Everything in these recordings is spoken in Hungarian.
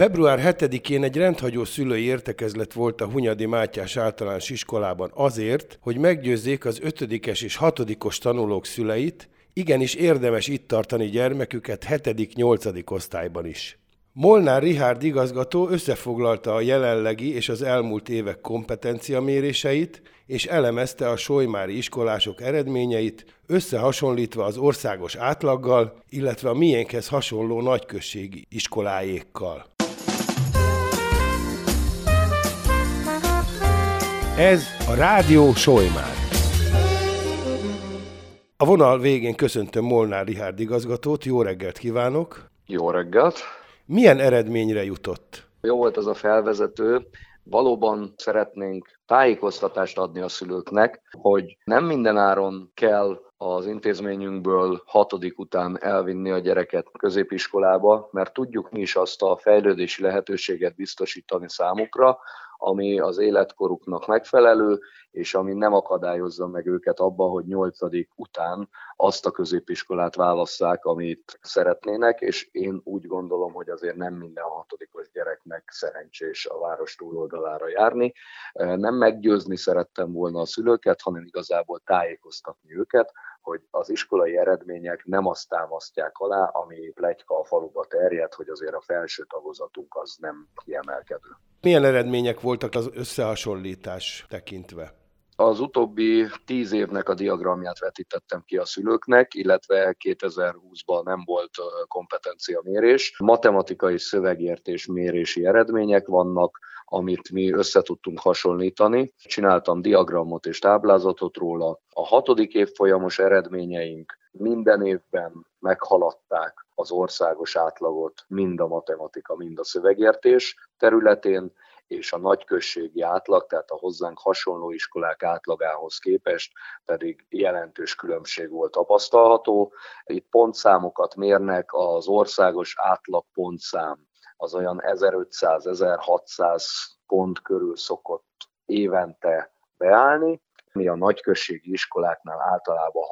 Február 7-én egy rendhagyó szülői értekezlet volt a Hunyadi Mátyás általános iskolában azért, hogy meggyőzzék az ötödikes és hatodikos tanulók szüleit, igenis érdemes itt tartani gyermeküket 7.-8. osztályban is. Molnár Rihárd igazgató összefoglalta a jelenlegi és az elmúlt évek kompetencia méréseit, és elemezte a solymári iskolások eredményeit, összehasonlítva az országos átlaggal, illetve a miénkhez hasonló nagyközségi iskoláékkal. Ez a Rádió Solymár. A vonal végén köszöntöm Molnár Rihárd igazgatót, jó reggelt kívánok! Jó reggelt! Milyen eredményre jutott? Jó volt az a felvezető. Valóban szeretnénk tájékoztatást adni a szülőknek, hogy nem minden áron kell az intézményünkből hatodik után elvinni a gyereket középiskolába, mert tudjuk mi is azt a fejlődési lehetőséget biztosítani számukra, ami az életkoruknak megfelelő, és ami nem akadályozza meg őket abba, hogy nyolcadik után azt a középiskolát válasszák, amit szeretnének, és én úgy gondolom, hogy azért nem minden hatodikos gyereknek szerencsés a város túloldalára járni. Nem meggyőzni szerettem volna a szülőket, hanem igazából tájékoztatni őket, hogy az iskolai eredmények nem azt támasztják alá, ami plegyka a faluba terjed, hogy azért a felső tagozatunk az nem kiemelkedő. Milyen eredmények voltak az összehasonlítás tekintve? Az utóbbi tíz évnek a diagramját vetítettem ki a szülőknek, illetve 2020-ban nem volt kompetencia mérés. Matematikai szövegértés mérési eredmények vannak, amit mi össze hasonlítani. Csináltam diagramot és táblázatot róla. A hatodik évfolyamos eredményeink minden évben meghaladták az országos átlagot mind a matematika, mind a szövegértés területén, és a nagyközségi átlag, tehát a hozzánk hasonló iskolák átlagához képest pedig jelentős különbség volt tapasztalható. Itt pontszámokat mérnek, az országos átlag pontszám az olyan 1500-1600 pont körül szokott évente beállni, mi a nagyközségi iskoláknál általában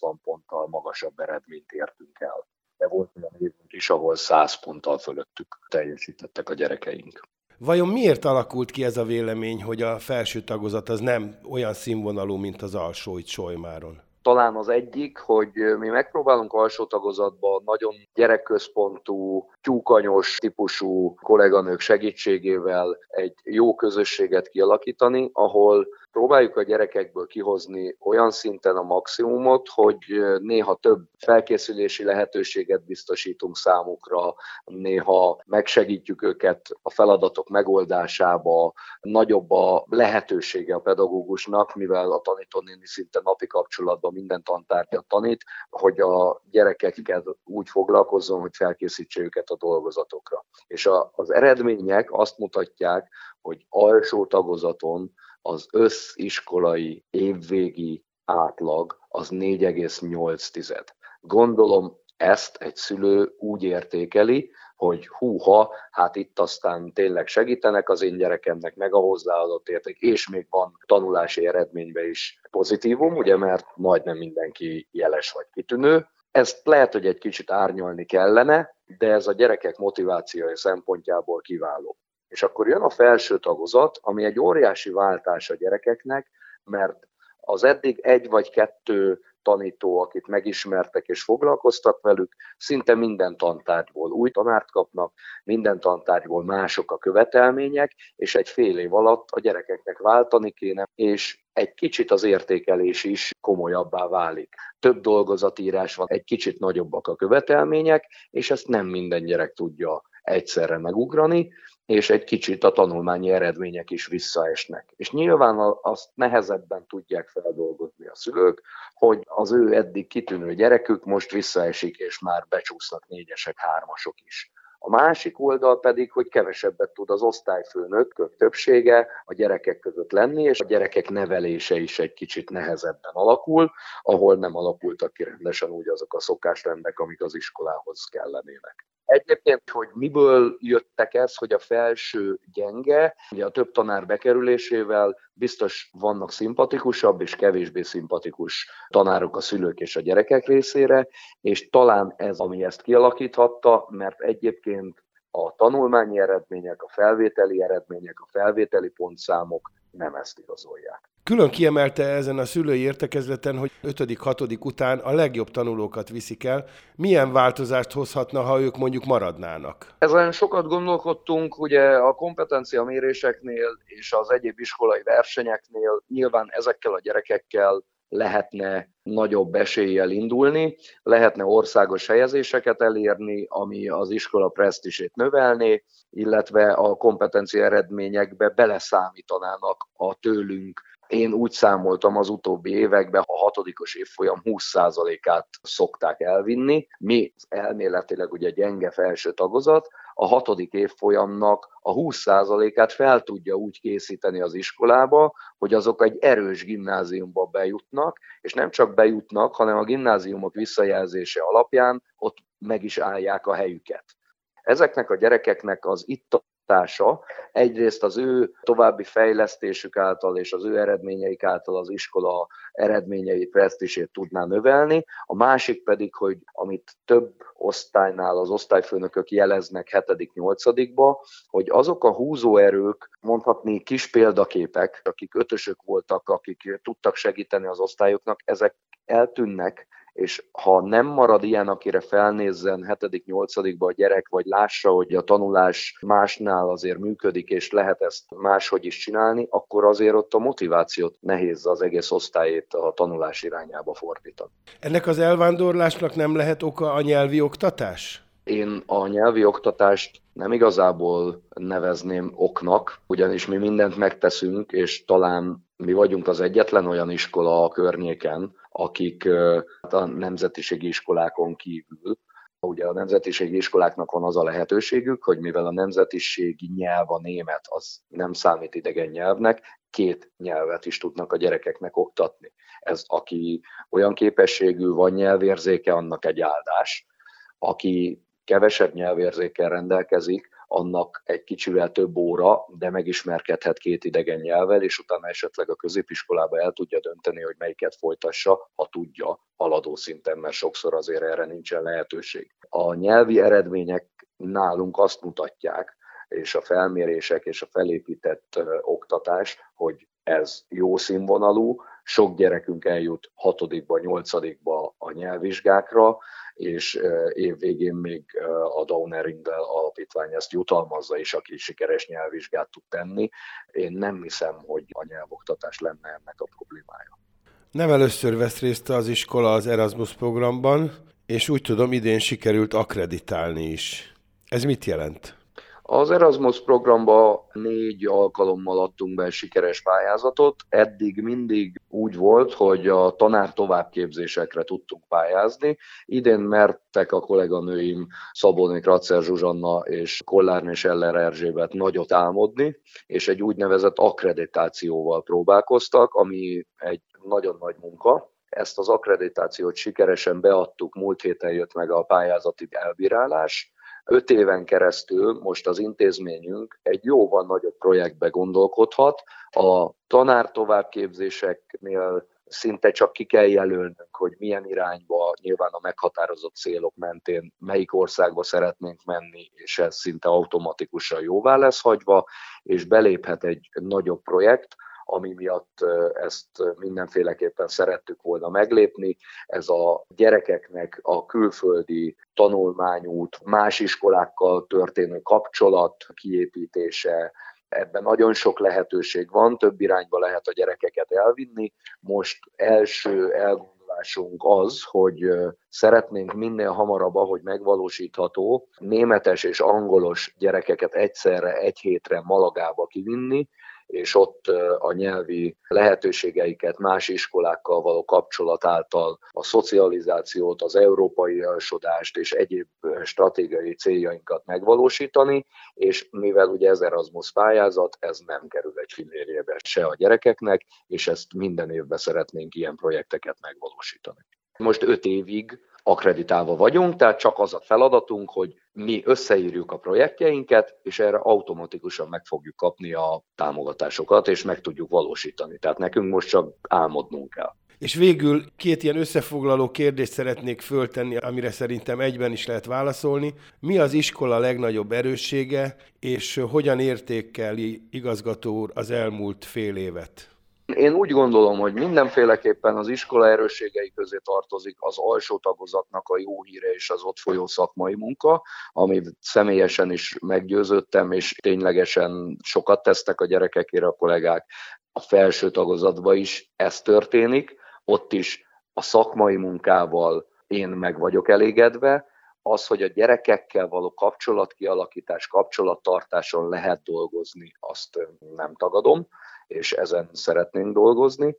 60-80 ponttal magasabb eredményt értünk el. De volt olyan évünk is, ahol 100 ponttal fölöttük teljesítettek a gyerekeink. Vajon miért alakult ki ez a vélemény, hogy a felső tagozat az nem olyan színvonalú, mint az alsó itt Solymáron? Talán az egyik, hogy mi megpróbálunk alsó tagozatban nagyon gyerekközpontú, tyúkanyos típusú kolléganők segítségével egy jó közösséget kialakítani, ahol próbáljuk a gyerekekből kihozni olyan szinten a maximumot, hogy néha több felkészülési lehetőséget biztosítunk számukra, néha megsegítjük őket a feladatok megoldásába, nagyobb a lehetősége a pedagógusnak, mivel a tanítónéni szinte napi kapcsolatban minden tantárgyat tanít, hogy a gyerekekkel úgy foglalkozzon, hogy felkészítse őket a dolgozatokra. És a, az eredmények azt mutatják, hogy alsó tagozaton az össziskolai évvégi átlag az 4,8. Gondolom ezt egy szülő úgy értékeli, hogy húha, hát itt aztán tényleg segítenek az én gyerekemnek, meg a hozzáadott érték, és még van tanulási eredményben is pozitívum, ugye, mert majdnem mindenki jeles vagy kitűnő. Ezt lehet, hogy egy kicsit árnyalni kellene, de ez a gyerekek motivációja szempontjából kiváló. És akkor jön a felső tagozat, ami egy óriási váltás a gyerekeknek, mert az eddig egy vagy kettő tanító, akit megismertek és foglalkoztak velük, szinte minden tantárgyból új tanárt kapnak, minden tantárgyból mások a követelmények, és egy fél év alatt a gyerekeknek váltani kéne, és egy kicsit az értékelés is komolyabbá válik. Több dolgozatírás van, egy kicsit nagyobbak a követelmények, és ezt nem minden gyerek tudja egyszerre megugrani, és egy kicsit a tanulmányi eredmények is visszaesnek. És nyilván azt nehezebben tudják feldolgozni a szülők, hogy az ő eddig kitűnő gyerekük most visszaesik, és már becsúsznak négyesek, hármasok is. A másik oldal pedig, hogy kevesebbet tud az osztályfőnök többsége a gyerekek között lenni, és a gyerekek nevelése is egy kicsit nehezebben alakul, ahol nem alakultak ki rendesen úgy azok a szokásrendek, amik az iskolához kellenének. Egyébként, hogy miből jöttek ez, hogy a felső gyenge, ugye a több tanár bekerülésével biztos vannak szimpatikusabb és kevésbé szimpatikus tanárok a szülők és a gyerekek részére, és talán ez, ami ezt kialakíthatta, mert egyébként a tanulmányi eredmények, a felvételi eredmények, a felvételi pontszámok nem ezt igazolják. Külön kiemelte ezen a szülői értekezleten, hogy 5.-6. után a legjobb tanulókat viszik el. Milyen változást hozhatna, ha ők mondjuk maradnának? Ezen sokat gondolkodtunk, ugye a kompetencia méréseknél és az egyéb iskolai versenyeknél nyilván ezekkel a gyerekekkel lehetne nagyobb eséllyel indulni, lehetne országos helyezéseket elérni, ami az iskola presztisét növelné, illetve a kompetencia eredményekbe beleszámítanának a tőlünk én úgy számoltam az utóbbi években, a hatodikos évfolyam 20%-át szokták elvinni. Mi elméletileg ugye gyenge felső tagozat, a hatodik évfolyamnak a 20%-át fel tudja úgy készíteni az iskolába, hogy azok egy erős gimnáziumba bejutnak, és nem csak bejutnak, hanem a gimnáziumok visszajelzése alapján ott meg is állják a helyüket. Ezeknek a gyerekeknek az itt hatása. Egyrészt az ő további fejlesztésük által és az ő eredményeik által az iskola eredményei presztisét tudná növelni, a másik pedig, hogy amit több osztálynál az osztályfőnökök jeleznek 7.-8.-ba, hogy azok a húzóerők, mondhatni kis példaképek, akik ötösök voltak, akik tudtak segíteni az osztályoknak, ezek eltűnnek, és ha nem marad ilyen, akire felnézzen 7.-8.-ba a gyerek, vagy lássa, hogy a tanulás másnál azért működik, és lehet ezt máshogy is csinálni, akkor azért ott a motivációt nehéz az egész osztályét a tanulás irányába fordítani. Ennek az elvándorlásnak nem lehet oka a nyelvi oktatás? Én a nyelvi oktatást nem igazából nevezném oknak, ugyanis mi mindent megteszünk, és talán mi vagyunk az egyetlen olyan iskola a környéken, akik a nemzetiségi iskolákon kívül Ugye a nemzetiségi iskoláknak van az a lehetőségük, hogy mivel a nemzetiségi nyelv a német, az nem számít idegen nyelvnek, két nyelvet is tudnak a gyerekeknek oktatni. Ez aki olyan képességű, van nyelvérzéke, annak egy áldás. Aki kevesebb nyelvérzékkel rendelkezik, annak egy kicsivel több óra, de megismerkedhet két idegen nyelvvel, és utána esetleg a középiskolába el tudja dönteni, hogy melyiket folytassa, ha tudja haladó szinten, mert sokszor azért erre nincsen lehetőség. A nyelvi eredmények nálunk azt mutatják, és a felmérések és a felépített oktatás, hogy ez jó színvonalú, sok gyerekünk eljut hatodikba, nyolcadikba a nyelvvizsgákra, és év végén még a Downer-Indel alapítvány ezt jutalmazza is, aki sikeres nyelvvizsgát tud tenni. Én nem hiszem, hogy a nyelvoktatás lenne ennek a problémája. Nem először vesz részt az iskola az Erasmus programban, és úgy tudom, idén sikerült akreditálni is. Ez mit jelent? Az Erasmus programba négy alkalommal adtunk be sikeres pályázatot. Eddig mindig úgy volt, hogy a tanár továbbképzésekre tudtunk pályázni. Idén mertek a kolléganőim Szabolné Kratzer Zsuzsanna és Kollárné Eller Erzsébet nagyot álmodni, és egy úgynevezett akkreditációval próbálkoztak, ami egy nagyon nagy munka, ezt az akkreditációt sikeresen beadtuk, múlt héten jött meg a pályázati elbírálás, öt éven keresztül most az intézményünk egy jóval nagyobb projektbe gondolkodhat. A tanár továbbképzéseknél szinte csak ki kell jelölnünk, hogy milyen irányba, nyilván a meghatározott célok mentén melyik országba szeretnénk menni, és ez szinte automatikusan jóvá lesz hagyva, és beléphet egy nagyobb projekt, ami miatt ezt mindenféleképpen szerettük volna meglépni. Ez a gyerekeknek a külföldi tanulmányút, más iskolákkal történő kapcsolat kiépítése, ebben nagyon sok lehetőség van, több irányba lehet a gyerekeket elvinni. Most első elgondolásunk az, hogy szeretnénk minél hamarabb, ahogy megvalósítható, németes és angolos gyerekeket egyszerre egy hétre Malagába kivinni, és ott a nyelvi lehetőségeiket más iskolákkal való kapcsolat által a szocializációt, az európai elsodást és egyéb stratégiai céljainkat megvalósítani, és mivel ugye ez Erasmus pályázat, ez nem kerül egy fillérjébe se a gyerekeknek, és ezt minden évben szeretnénk ilyen projekteket megvalósítani. Most öt évig akreditálva vagyunk, tehát csak az a feladatunk, hogy mi összeírjuk a projektjeinket, és erre automatikusan meg fogjuk kapni a támogatásokat, és meg tudjuk valósítani. Tehát nekünk most csak álmodnunk kell. És végül két ilyen összefoglaló kérdést szeretnék föltenni, amire szerintem egyben is lehet válaszolni. Mi az iskola legnagyobb erőssége, és hogyan értékeli igazgató úr az elmúlt fél évet? Én úgy gondolom, hogy mindenféleképpen az iskola erősségei közé tartozik az alsó tagozatnak a jó híre és az ott folyó szakmai munka, amit személyesen is meggyőződtem, és ténylegesen sokat tesznek a gyerekekére a kollégák. A felső tagozatban is ez történik, ott is a szakmai munkával én meg vagyok elégedve, az, hogy a gyerekekkel való kapcsolatkialakítás, kapcsolattartáson lehet dolgozni, azt nem tagadom és ezen szeretnénk dolgozni.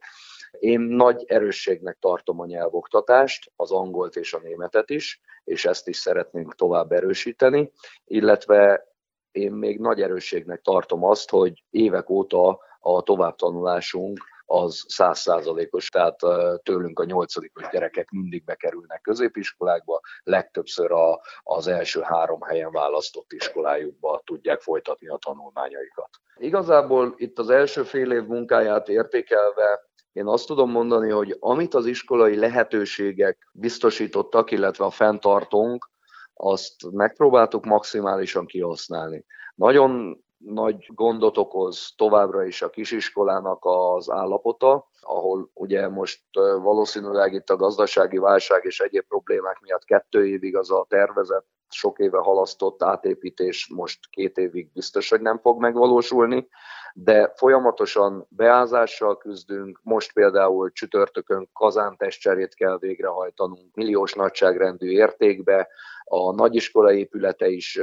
Én nagy erősségnek tartom a nyelvoktatást, az angolt és a németet is, és ezt is szeretnénk tovább erősíteni, illetve én még nagy erősségnek tartom azt, hogy évek óta a továbbtanulásunk az százszázalékos, tehát tőlünk a nyolcadikos gyerekek mindig bekerülnek középiskolákba, legtöbbször a, az első három helyen választott iskolájukba tudják folytatni a tanulmányaikat. Igazából itt az első fél év munkáját értékelve én azt tudom mondani, hogy amit az iskolai lehetőségek biztosítottak, illetve a fenntartónk, azt megpróbáltuk maximálisan kihasználni. Nagyon nagy gondot okoz továbbra is a kisiskolának az állapota, ahol ugye most valószínűleg itt a gazdasági válság és egyéb problémák miatt kettő évig az a tervezett, sok éve halasztott átépítés most két évig biztos, hogy nem fog megvalósulni, de folyamatosan beázással küzdünk, most például csütörtökön kazántestcserét kell végrehajtanunk milliós nagyságrendű értékbe, a nagyiskola épülete is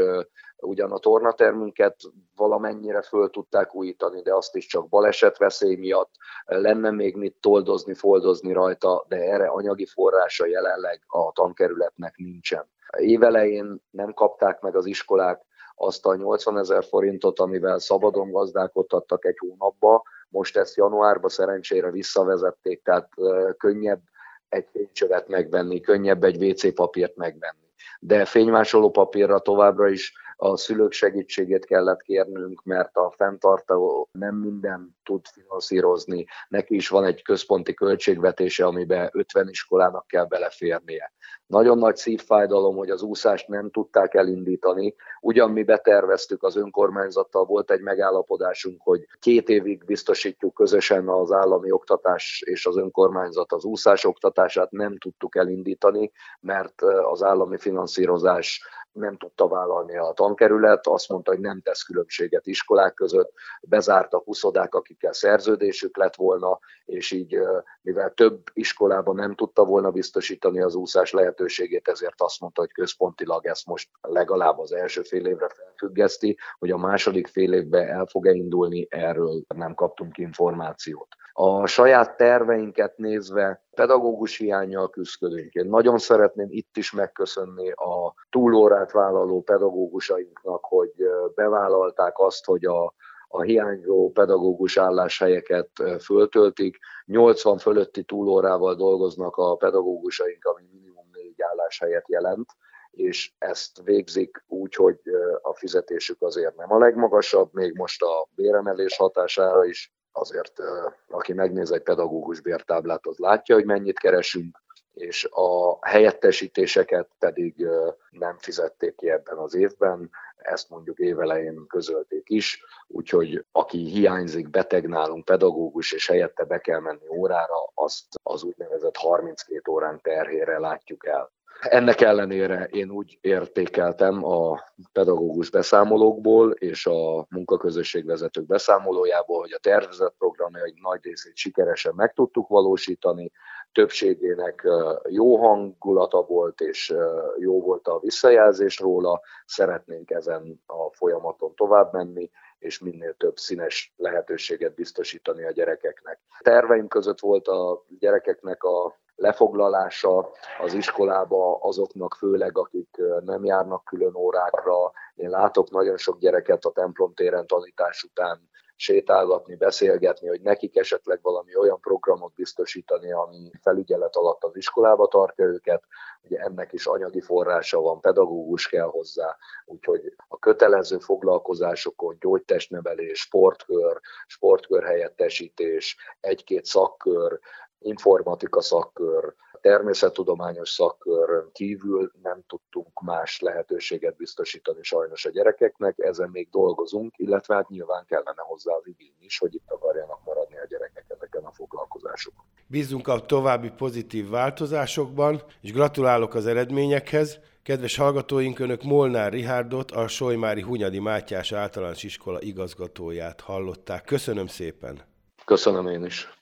ugyan a tornatermünket valamennyire föl tudták újítani, de azt is csak balesetveszély miatt lenne még mit toldozni, foldozni rajta, de erre anyagi forrása jelenleg a tankerületnek nincsen. Évelején nem kapták meg az iskolák azt a 80 ezer forintot, amivel szabadon gazdálkodhattak egy hónapba, most ezt januárba szerencsére visszavezették, tehát könnyebb egy fénycsövet megvenni, könnyebb egy WC papírt megvenni. De fénymásoló papírra továbbra is a szülők segítségét kellett kérnünk, mert a fenntartó nem minden tud finanszírozni. Neki is van egy központi költségvetése, amiben 50 iskolának kell beleférnie. Nagyon nagy szívfájdalom, hogy az úszást nem tudták elindítani. Ugyan mi beterveztük az önkormányzattal, volt egy megállapodásunk, hogy két évig biztosítjuk közösen az állami oktatás és az önkormányzat az úszás oktatását, nem tudtuk elindítani, mert az állami finanszírozás nem tudta vállalni a tankerület, azt mondta, hogy nem tesz különbséget iskolák között, bezártak huszodák, akikkel szerződésük lett volna, és így, mivel több iskolában nem tudta volna biztosítani az úszás lehetőségét, ezért azt mondta, hogy központilag ezt most legalább az első fél évre felfüggeszti, hogy a második fél évben el fog-e indulni, erről nem kaptunk információt. A saját terveinket nézve pedagógus hiányjal küzdködünk. Én nagyon szeretném itt is megköszönni a túlórát vállaló pedagógusainknak, hogy bevállalták azt, hogy a, a hiányzó pedagógus álláshelyeket föltöltik. 80 fölötti túlórával dolgoznak a pedagógusaink, ami minimum négy álláshelyet jelent és ezt végzik úgy, hogy a fizetésük azért nem a legmagasabb, még most a béremelés hatására is. Azért aki megnéz egy pedagógus bértáblát, az látja, hogy mennyit keresünk, és a helyettesítéseket pedig nem fizették ki ebben az évben, ezt mondjuk évelején közölték is, úgyhogy aki hiányzik, beteg nálunk, pedagógus, és helyette be kell menni órára, azt az úgynevezett 32 órán terhére látjuk el. Ennek ellenére én úgy értékeltem a pedagógus beszámolókból és a munkaközösségvezetők beszámolójából, hogy a tervezett programjaik nagy részét sikeresen meg tudtuk valósítani, többségének jó hangulata volt, és jó volt a visszajelzés róla, szeretnénk ezen a folyamaton tovább menni, és minél több színes lehetőséget biztosítani a gyerekeknek. Terveim között volt a gyerekeknek a lefoglalása az iskolába azoknak főleg, akik nem járnak külön órákra. Én látok nagyon sok gyereket a templom téren tanítás után sétálgatni, beszélgetni, hogy nekik esetleg valami olyan programot biztosítani, ami felügyelet alatt az iskolába tartja őket, ugye ennek is anyagi forrása van, pedagógus kell hozzá, úgyhogy a kötelező foglalkozásokon gyógytestnevelés, sportkör, sportkör helyettesítés, egy-két szakkör, informatika szakkör, természettudományos szakkör kívül nem tudtunk más lehetőséget biztosítani sajnos a gyerekeknek, ezen még dolgozunk, illetve hát nyilván kellene hozzá az igény is, hogy itt akarjanak maradni a gyerekek ezeken a foglalkozásokon. Bízunk a további pozitív változásokban, és gratulálok az eredményekhez. Kedves hallgatóink, Önök Molnár Rihárdot, a Solymári Hunyadi Mátyás általános iskola igazgatóját hallották. Köszönöm szépen! Köszönöm én is!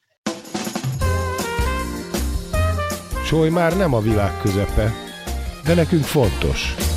Soly már nem a világ közepe, de nekünk fontos.